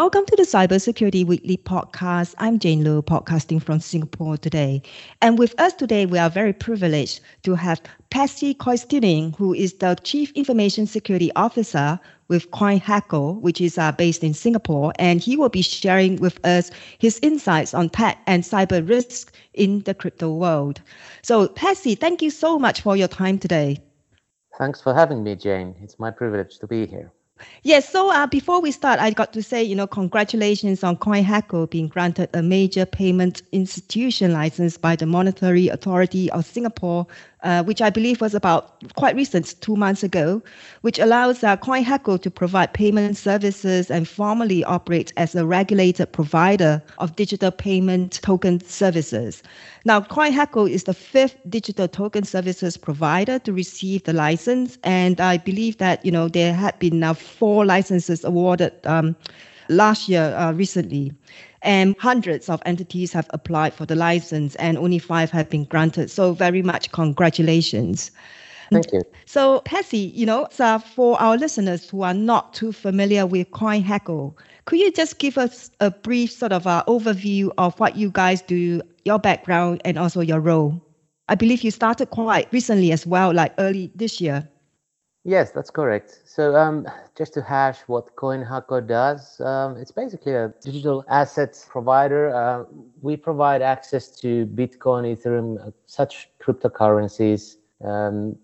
Welcome to the Cybersecurity Weekly podcast. I'm Jane Low, podcasting from Singapore today. And with us today, we are very privileged to have Pasi Koistinen, who is the Chief Information Security Officer with CoinHako, which is uh, based in Singapore. And he will be sharing with us his insights on tech and cyber risks in the crypto world. So, Pasi, thank you so much for your time today. Thanks for having me, Jane. It's my privilege to be here. Yes. So uh, before we start, I got to say, you know, congratulations on CoinHako being granted a major payment institution license by the Monetary Authority of Singapore uh, which I believe was about quite recent, two months ago, which allows uh, CoinHako to provide payment services and formally operate as a regulated provider of digital payment token services. Now, CoinHako is the fifth digital token services provider to receive the license, and I believe that you know there had been now four licenses awarded um, last year uh, recently and hundreds of entities have applied for the license and only five have been granted. So very much congratulations. Thank you. So, Pasi, you know, so for our listeners who are not too familiar with CoinHako, could you just give us a brief sort of uh, overview of what you guys do, your background, and also your role? I believe you started quite recently as well, like early this year. Yes, that's correct. So um, just to hash what CoinHako does, um, it's basically a digital assets provider. Uh, we provide access to Bitcoin, Ethereum, uh, such cryptocurrencies, um,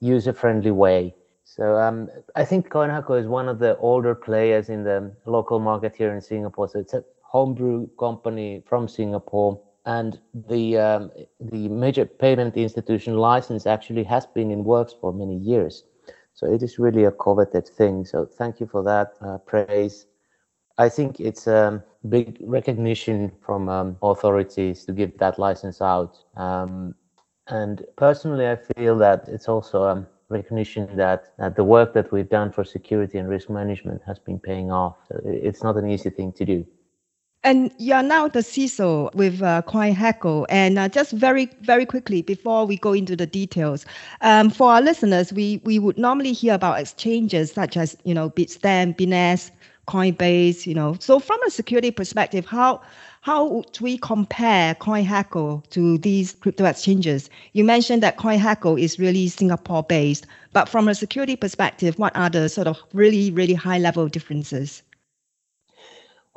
user-friendly way. So um, I think CoinHako is one of the older players in the local market here in Singapore. So it's a homebrew company from Singapore and the um, the major payment institution license actually has been in works for many years. So it is really a coveted thing. So thank you for that uh, praise. I think it's a big recognition from um, authorities to give that license out. Um, and personally, I feel that it's also a recognition that, that the work that we've done for security and risk management has been paying off. It's not an easy thing to do. And you're now the CISO with uh, CoinHako. And uh, just very, very quickly before we go into the details, um, for our listeners, we, we would normally hear about exchanges such as, you know, Bitstamp, Binance, Coinbase, you know. So from a security perspective, how how would we compare CoinHako to these crypto exchanges? You mentioned that CoinHako is really Singapore based, but from a security perspective, what are the sort of really, really high level differences?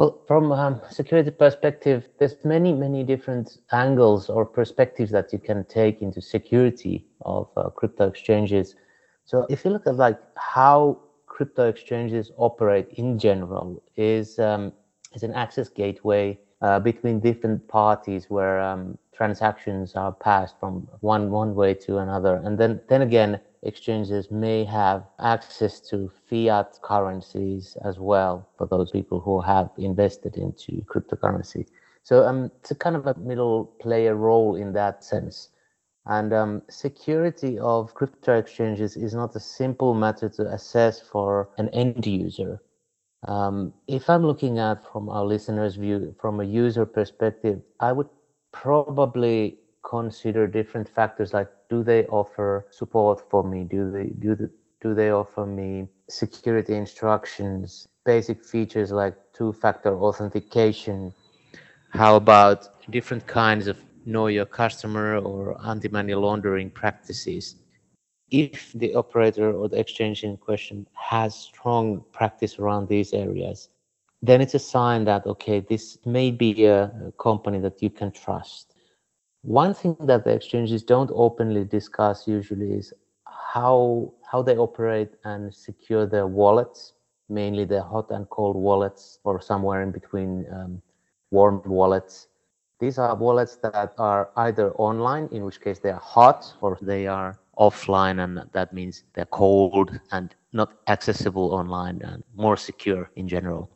Well, from um, security perspective, there's many, many different angles or perspectives that you can take into security of uh, crypto exchanges. So if you look at like how crypto exchanges operate in general is um, is an access gateway uh, between different parties where um, transactions are passed from one one way to another, and then then again exchanges may have access to fiat currencies as well for those people who have invested into cryptocurrency. So um, it's a kind of a middle player role in that sense. And um, security of crypto exchanges is not a simple matter to assess for an end user. Um, if I'm looking at from our listeners' view, from a user perspective, I would probably consider different factors like do they offer support for me? Do they do the, do they offer me security instructions basic features like two factor authentication? How about different kinds of know your customer or anti-money laundering practices? If the operator or the exchange in question has strong practice around these areas then it's a sign that okay this may be a company that you can trust one thing that the exchanges don't openly discuss usually is how how they operate and secure their wallets, mainly the hot and cold wallets, or somewhere in between um, warm wallets. These are wallets that are either online, in which case they are hot, or they are offline, and that means they're cold and not accessible online and more secure in general.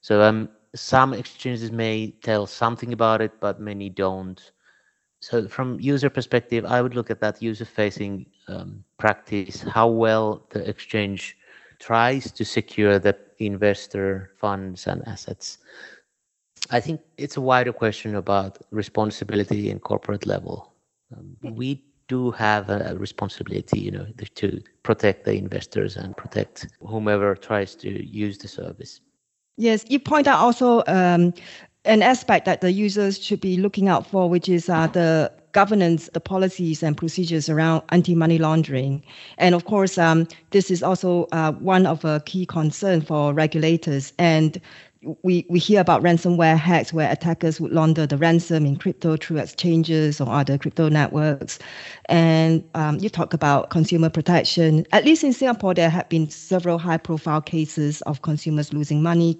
So um, some exchanges may tell something about it, but many don't so from user perspective, I would look at that user-facing um, practice, how well the exchange tries to secure the investor funds and assets. I think it's a wider question about responsibility in corporate level. Um, we do have a responsibility, you know, to protect the investors and protect whomever tries to use the service. Yes, you point out also um, an aspect that the users should be looking out for, which is uh, the governance, the policies and procedures around anti-money laundering. And of course, um, this is also uh, one of a key concern for regulators. And we, we hear about ransomware hacks where attackers would launder the ransom in crypto through exchanges or other crypto networks. And um, you talk about consumer protection. At least in Singapore, there have been several high profile cases of consumers losing money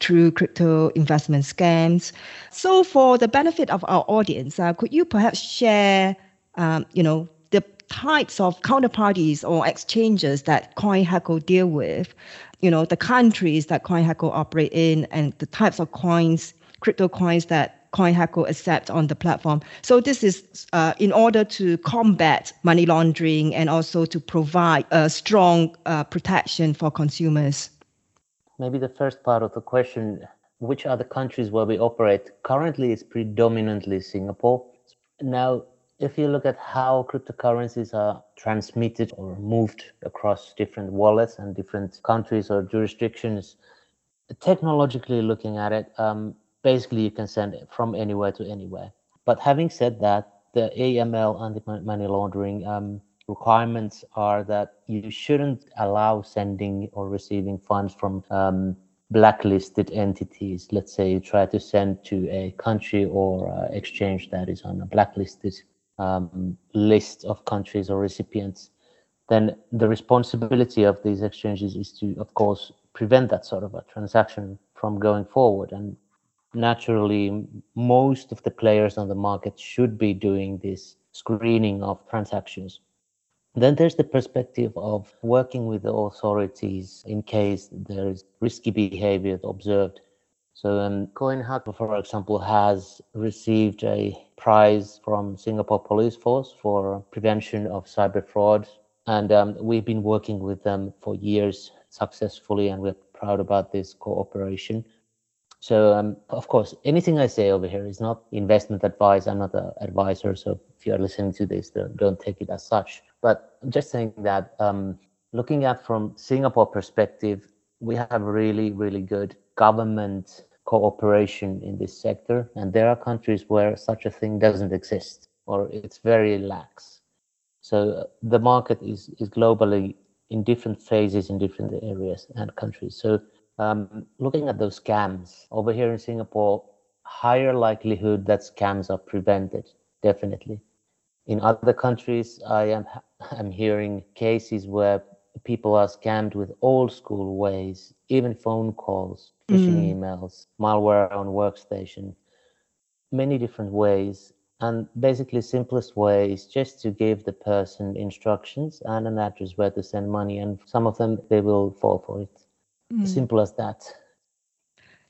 through crypto investment scams. So, for the benefit of our audience, uh, could you perhaps share, um, you know, the types of counterparties or exchanges that CoinHako deal with, you know, the countries that CoinHako operate in, and the types of coins, crypto coins that CoinHako accept on the platform. So this is uh, in order to combat money laundering and also to provide a strong uh, protection for consumers. Maybe the first part of the question, which are the countries where we operate? Currently, it's predominantly Singapore. Now, if you look at how cryptocurrencies are transmitted or moved across different wallets and different countries or jurisdictions, technologically looking at it, um, basically you can send it from anywhere to anywhere. But having said that, the AML anti-money laundering um, requirements are that you shouldn't allow sending or receiving funds from um, blacklisted entities. Let's say you try to send to a country or uh, exchange that is on a blacklisted um, list of countries or recipients. Then the responsibility of these exchanges is to, of course, prevent that sort of a transaction from going forward. And naturally, most of the players on the market should be doing this screening of transactions then there's the perspective of working with the authorities in case there's risky behavior observed. So um, CoinHako, for example, has received a prize from Singapore Police Force for prevention of cyber fraud. And um, we've been working with them for years successfully, and we're proud about this cooperation. So, um, of course, anything I say over here is not investment advice. I'm not an advisor. So, if you're listening to this, don't, don't take it as such. But I'm just saying that um, looking at from Singapore perspective, we have really, really good government cooperation in this sector. And there are countries where such a thing doesn't exist or it's very lax. So uh, the market is, is globally in different phases in different areas and countries. So um, looking at those scams over here in Singapore, higher likelihood that scams are prevented, definitely. In other countries, I am I'm hearing cases where people are scammed with old school ways, even phone calls, phishing mm. emails, malware on workstation, many different ways. And basically, simplest way is just to give the person instructions and an address where to send money, and some of them they will fall for it. Mm. Simple as that.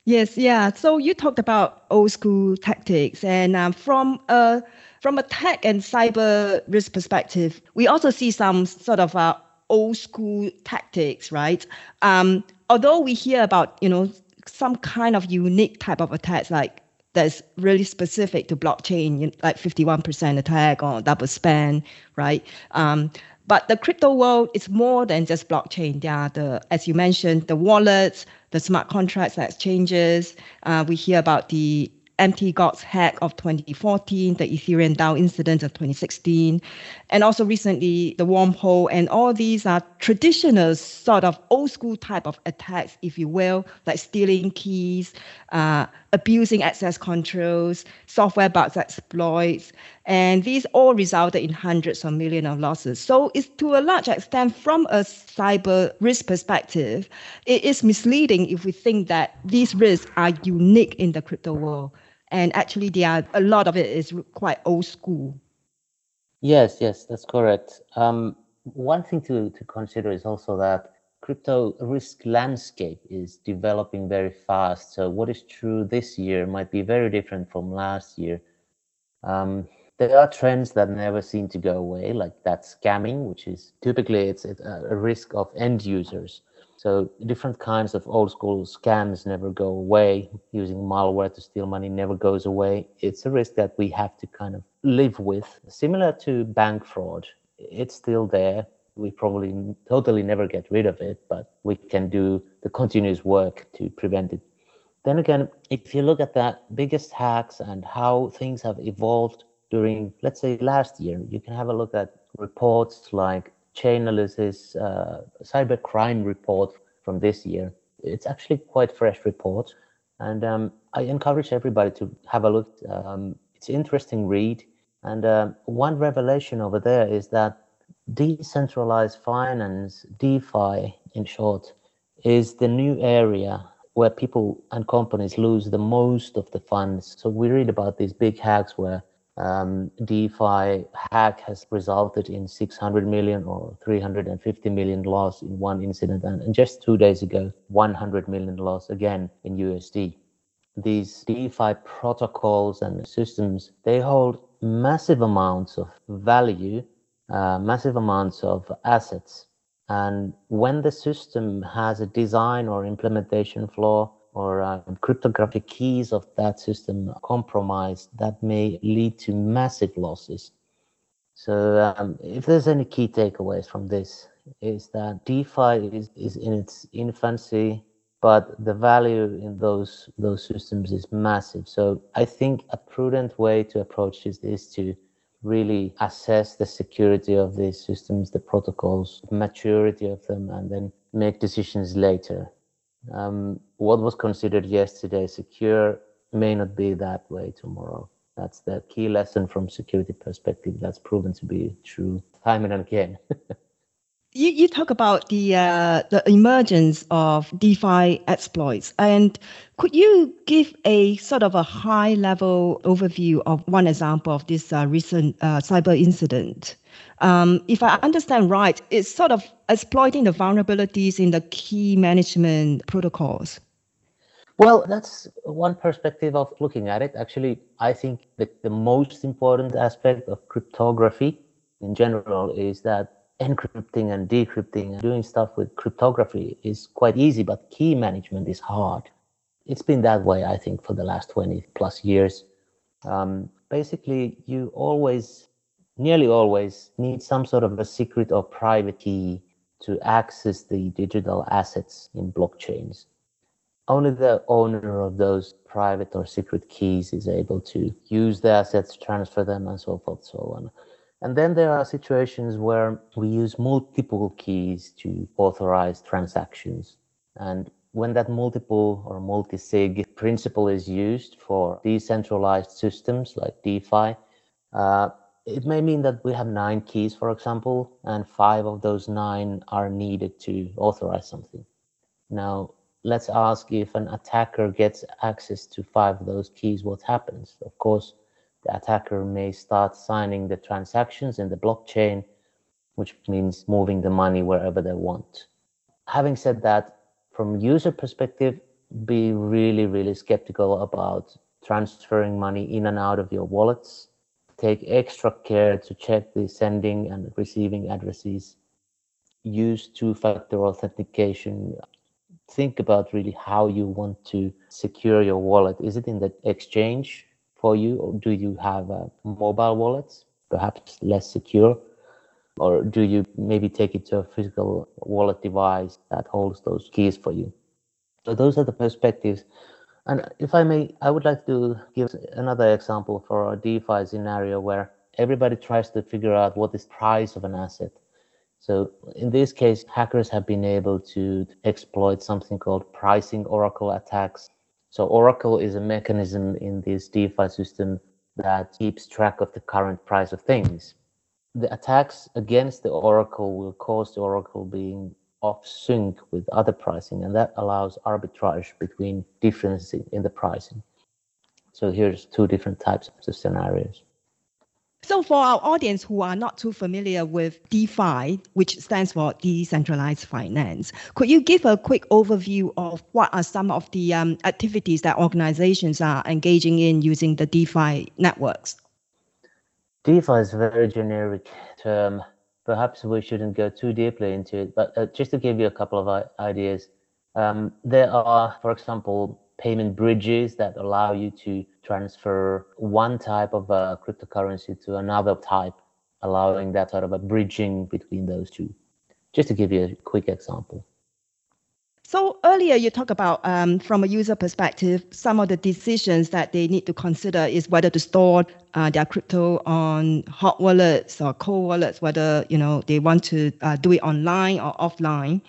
Yes, yeah. So you talked about old school tactics, and um, from a from a tech and cyber risk perspective, we also see some sort of uh, old school tactics, right? Um, although we hear about you know some kind of unique type of attacks, like that's really specific to blockchain, like 51% attack or double spend, right? Um, but the crypto world is more than just blockchain. There are the, as you mentioned, the wallets, the smart contracts, exchanges. Uh, we hear about the Mt. Gox hack of 2014, the Ethereum DAO incident of 2016, and also recently the wormhole. And all these are traditional sort of old school type of attacks, if you will, like stealing keys, uh, abusing access controls, software bugs exploits, and these all resulted in hundreds of millions of losses. So it's to a large extent from a cyber risk perspective, it is misleading if we think that these risks are unique in the crypto world. And actually there are a lot of it is quite old school. Yes yes that's correct. Um, one thing to, to consider is also that crypto risk landscape is developing very fast. So what is true this year might be very different from last year. Um, there are trends that never seem to go away like that scamming which is typically it's a risk of end users so different kinds of old school scams never go away. Using malware to steal money never goes away. It's a risk that we have to kind of live with. Similar to bank fraud, it's still there. We probably totally never get rid of it, but we can do the continuous work to prevent it. Then again, if you look at the biggest hacks and how things have evolved during, let's say, last year, you can have a look at reports like Chainalysis uh, cyber crime report from this year. It's actually quite fresh report, and um, I encourage everybody to have a look. Um, it's interesting read, and uh, one revelation over there is that decentralized finance, DeFi in short, is the new area where people and companies lose the most of the funds. So we read about these big hacks where um, DeFi hack has resulted in 600 million or 350 million loss in one incident. And, and just two days ago, 100 million loss again in USD. These DeFi protocols and systems, they hold massive amounts of value, uh, massive amounts of assets. And when the system has a design or implementation flaw, or um, cryptographic keys of that system compromised, that may lead to massive losses. So um, if there's any key takeaways from this, is that DeFi is, is in its infancy, but the value in those those systems is massive. So I think a prudent way to approach this is to really assess the security of these systems, the protocols, maturity of them, and then make decisions later. Um, what was considered yesterday secure may not be that way tomorrow. That's the key lesson from security perspective. That's proven to be true time and again. you, you talk about the uh, the emergence of DeFi exploits, and could you give a sort of a high level overview of one example of this uh, recent uh, cyber incident? Um, if I understand right, it's sort of exploiting the vulnerabilities in the key management protocols. Well, that's one perspective of looking at it. Actually, I think that the most important aspect of cryptography in general is that encrypting and decrypting and doing stuff with cryptography is quite easy, but key management is hard. It's been that way, I think, for the last 20 plus years. Um, basically, you always nearly always need some sort of a secret or private key to access the digital assets in blockchains. Only the owner of those private or secret keys is able to use the assets, transfer them, and so forth, so on. And then there are situations where we use multiple keys to authorize transactions. And when that multiple or multi-sig principle is used for decentralized systems like DeFi, uh, it may mean that we have nine keys, for example, and five of those nine are needed to authorize something. Now, let's ask if an attacker gets access to five of those keys, what happens? Of course, the attacker may start signing the transactions in the blockchain, which means moving the money wherever they want. Having said that, from user perspective, be really, really skeptical about transferring money in and out of your wallets take extra care to check the sending and receiving addresses. Use two-factor authentication. Think about really how you want to secure your wallet. Is it in the exchange for you, or do you have a mobile wallets, perhaps less secure? Or do you maybe take it to a physical wallet device that holds those keys for you? So those are the perspectives and if I may, I would like to give another example for a DeFi scenario where everybody tries to figure out what is price of an asset. So in this case, hackers have been able to exploit something called pricing oracle attacks. So oracle is a mechanism in this DeFi system that keeps track of the current price of things. The attacks against the oracle will cause the oracle being off sync with other pricing, and that allows arbitrage between differences in the pricing. So here's two different types of scenarios. So for our audience who are not too familiar with DeFi, which stands for decentralized finance, could you give a quick overview of what are some of the um, activities that organizations are engaging in using the DeFi networks? DeFi is a very generic term perhaps we shouldn't go too deeply into it, but uh, just to give you a couple of ideas, um, there are, for example, payment bridges that allow you to transfer one type of uh, cryptocurrency to another type, allowing that sort of a bridging between those two. just to give you a quick example. So earlier you talked about um, from a user perspective, some of the decisions that they need to consider is whether to store uh, their crypto on hot wallets or cold wallets, whether you know they want to uh, do it online or offline.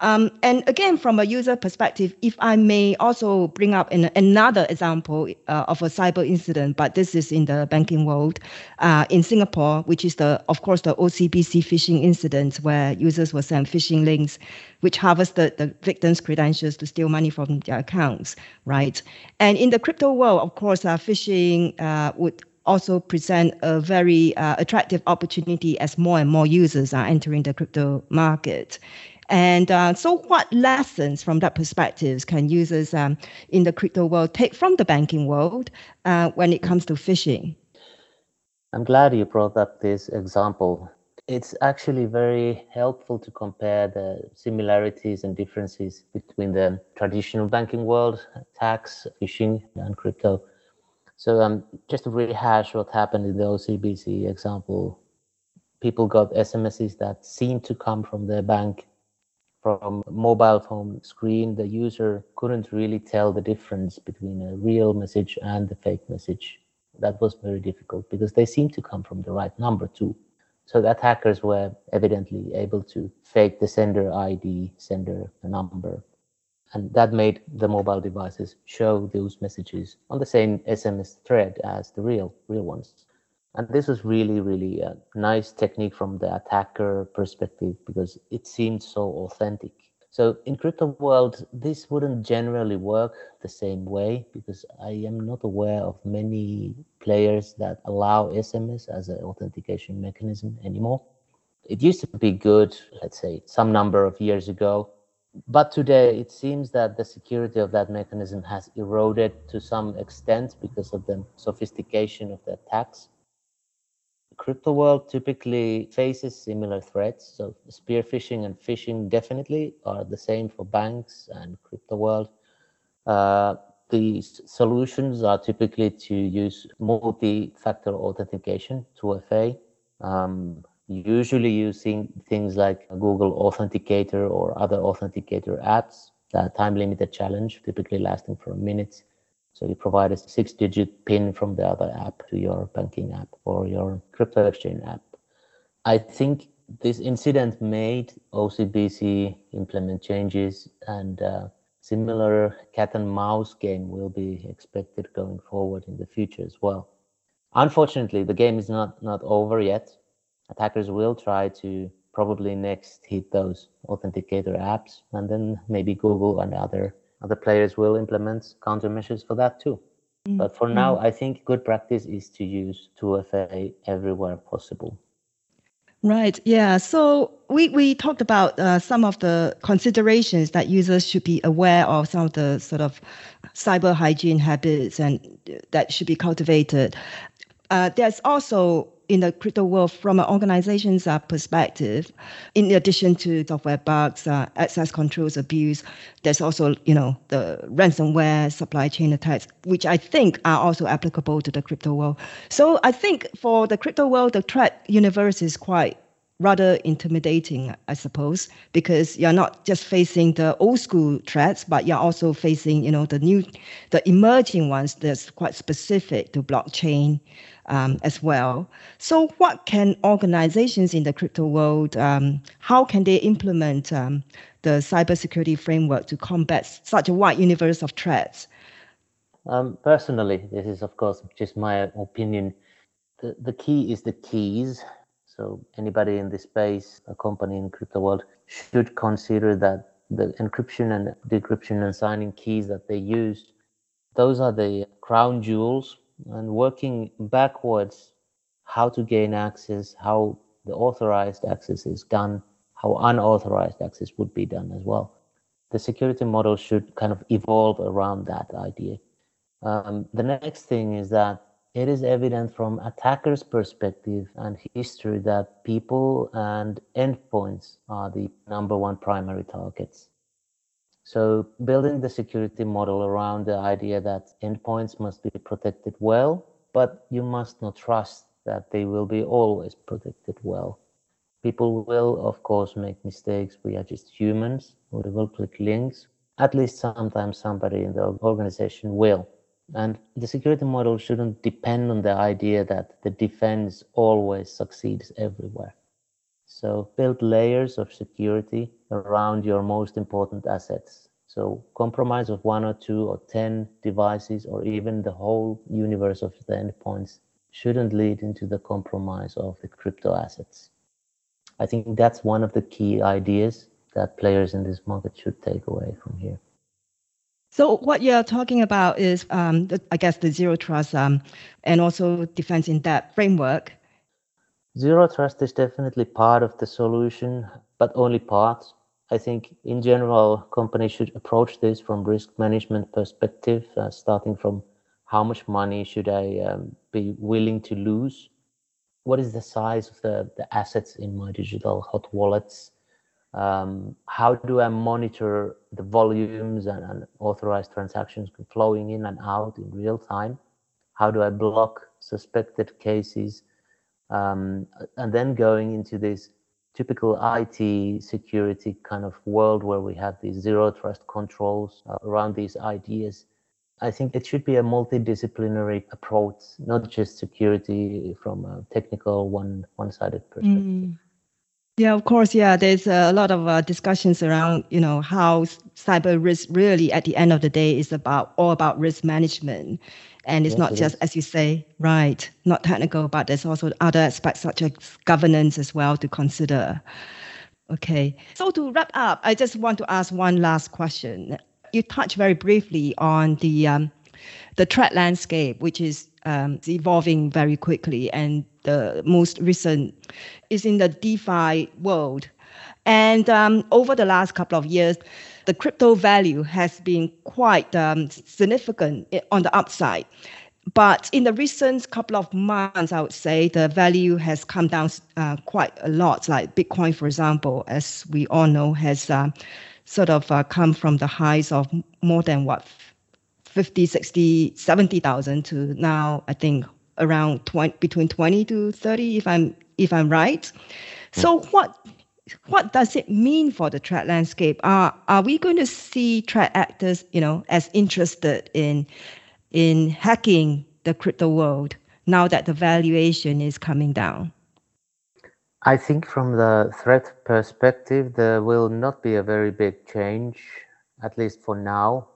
Um, and again, from a user perspective, if I may also bring up another example uh, of a cyber incident, but this is in the banking world, uh, in Singapore, which is the, of course, the OCBC phishing incident where users were sent phishing links, which harvested the victims' credentials to steal money from their accounts, right? And in the crypto world, of course, uh, phishing uh, would also present a very uh, attractive opportunity as more and more users are entering the crypto market. And uh, so, what lessons from that perspective can users um, in the crypto world take from the banking world uh, when it comes to phishing? I'm glad you brought up this example. It's actually very helpful to compare the similarities and differences between the traditional banking world, tax, phishing, and crypto. So, um, just to rehash what happened in the OCBC example, people got SMSs that seemed to come from their bank from mobile phone screen, the user couldn't really tell the difference between a real message and a fake message. That was very difficult because they seemed to come from the right number too. So the attackers were evidently able to fake the sender ID, sender number. And that made the mobile devices show those messages on the same SMS thread as the real real ones. And this was really, really a nice technique from the attacker perspective because it seemed so authentic. So in crypto world, this wouldn't generally work the same way because I am not aware of many players that allow SMS as an authentication mechanism anymore. It used to be good, let's say, some number of years ago, but today it seems that the security of that mechanism has eroded to some extent because of the sophistication of the attacks crypto world typically faces similar threats. So spear phishing and phishing definitely are the same for banks and crypto world. Uh, these solutions are typically to use multi-factor authentication, 2FA, um, usually using things like Google Authenticator or other authenticator apps. That time-limited challenge, typically lasting for a minute. So you provide a six digit PIN from the other app to your banking app or your crypto exchange app. I think this incident made OCBC implement changes and uh, similar cat and mouse game will be expected going forward in the future as well. Unfortunately, the game is not, not over yet. Attackers will try to probably next hit those authenticator apps and then maybe Google and other other players will implement countermeasures for that too. Mm. But for now, mm. I think good practice is to use 2FA everywhere possible. Right. Yeah. So we, we talked about uh, some of the considerations that users should be aware of, some of the sort of cyber hygiene habits and that should be cultivated. Uh, there's also in the crypto world from an organization's uh, perspective, in addition to software bugs, uh, access controls abuse, there's also, you know, the ransomware, supply chain attacks, which I think are also applicable to the crypto world. So I think for the crypto world, the threat universe is quite rather intimidating, I suppose, because you're not just facing the old school threats, but you're also facing, you know, the new, the emerging ones that's quite specific to blockchain, um, as well. So, what can organizations in the crypto world, um, how can they implement um, the cybersecurity framework to combat such a wide universe of threats? Um, personally, this is of course just my opinion. The, the key is the keys. So anybody in this space, a company in crypto world, should consider that the encryption and decryption and signing keys that they use, those are the crown jewels and working backwards how to gain access, how the authorized access is done, how unauthorized access would be done as well. The security model should kind of evolve around that idea. Um, the next thing is that it is evident from attackers' perspective and history that people and endpoints are the number one primary targets. So building the security model around the idea that endpoints must be protected well, but you must not trust that they will be always protected well. People will, of course, make mistakes. We are just humans We will click links. At least sometimes somebody in the organization will. And the security model shouldn't depend on the idea that the defense always succeeds everywhere. So build layers of security around your most important assets. So compromise of one or two or 10 devices or even the whole universe of the endpoints shouldn't lead into the compromise of the crypto assets. I think that's one of the key ideas that players in this market should take away from here. So what you're talking about is, um, the, I guess, the zero trust um, and also defense in that framework. Zero trust is definitely part of the solution, but only part. I think in general, companies should approach this from risk management perspective, uh, starting from how much money should I um, be willing to lose? What is the size of the, the assets in my digital hot wallets? Um, how do I monitor the volumes and, and, authorized transactions flowing in and out in real time? How do I block suspected cases? Um, and then going into this typical IT security kind of world where we have these zero trust controls uh, around these ideas. I think it should be a multidisciplinary approach, not just security from a technical one one-sided perspective. Mm. Yeah, of course. Yeah, there's a lot of uh, discussions around, you know, how cyber risk really, at the end of the day, is about all about risk management, and it's yes, not it just is. as you say, right, not technical, but there's also other aspects such as governance as well to consider. Okay, so to wrap up, I just want to ask one last question. You touched very briefly on the um, the threat landscape, which is um, evolving very quickly, and the most recent is in the DeFi world. And um, over the last couple of years, the crypto value has been quite um, significant on the upside. But in the recent couple of months, I would say the value has come down uh, quite a lot. Like Bitcoin, for example, as we all know, has uh, sort of uh, come from the highs of more than what 50, 60, 70,000 to now, I think around 20, between 20 to 30, if I'm, if I'm right. So what, what does it mean for the threat landscape? Are, are we going to see threat actors, you know, as interested in, in hacking the crypto world now that the valuation is coming down? I think from the threat perspective, there will not be a very big change, at least for now.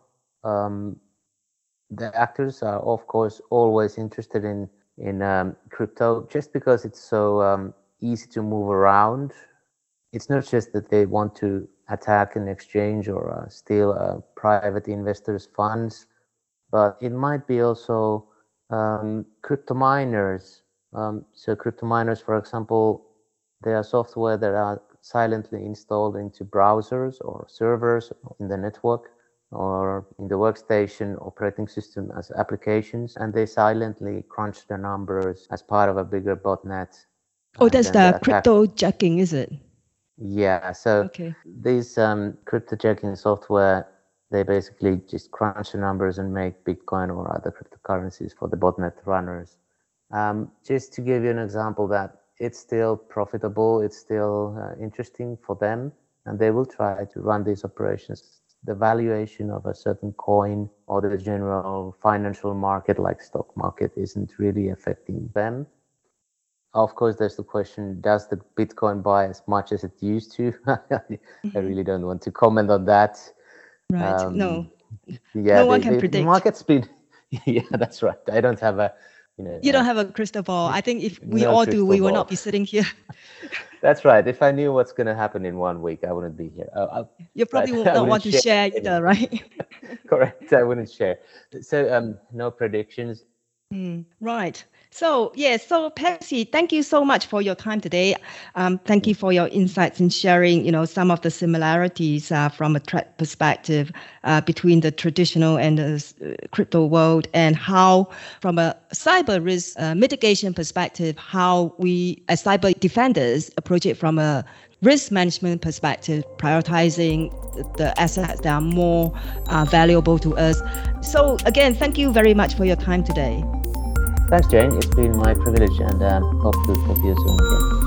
Um, the actors are of course always interested in in um, crypto just because it's so um, easy to move around. It's not just that they want to attack an exchange or uh, steal uh, private investors funds but it might be also um, crypto miners. Um, so crypto miners for example they are software that are silently installed into browsers or servers in the network or in the workstation operating system as applications and they silently crunch the numbers as part of a bigger botnet. Oh that's the crypto jacking is it? Yeah so okay. these um, crypto jacking software they basically just crunch the numbers and make bitcoin or other cryptocurrencies for the botnet runners. Um, just to give you an example that it's still profitable it's still uh, interesting for them and they will try to run these operations the valuation of a certain coin or the general financial market like stock market isn't really affecting them. Of course there's the question does the bitcoin buy as much as it used to? I really don't want to comment on that. Right. Um, no yeah no one the, can the, predict. the market's been yeah that's right. I don't have a you know you don't uh, have a crystal ball i think if we no all do we will not be sitting here That's right. If I knew what's going to happen in one week, I wouldn't be here. Uh, you probably would not want to share, either, right? Correct. I wouldn't share. So, um, no predictions. Mm, right. So, yes, yeah, so Pasi, thank you so much for your time today. Um, thank you for your insights in sharing, you know, some of the similarities uh, from a threat perspective uh, between the traditional and the uh, crypto world and how, from a cyber risk uh, mitigation perspective, how we as cyber defenders approach it from a risk management perspective, prioritizing the assets that are more uh, valuable to us. So again, thank you very much for your time today. Thanks, Jane. It's been my privilege and um, hope to talk to you soon again.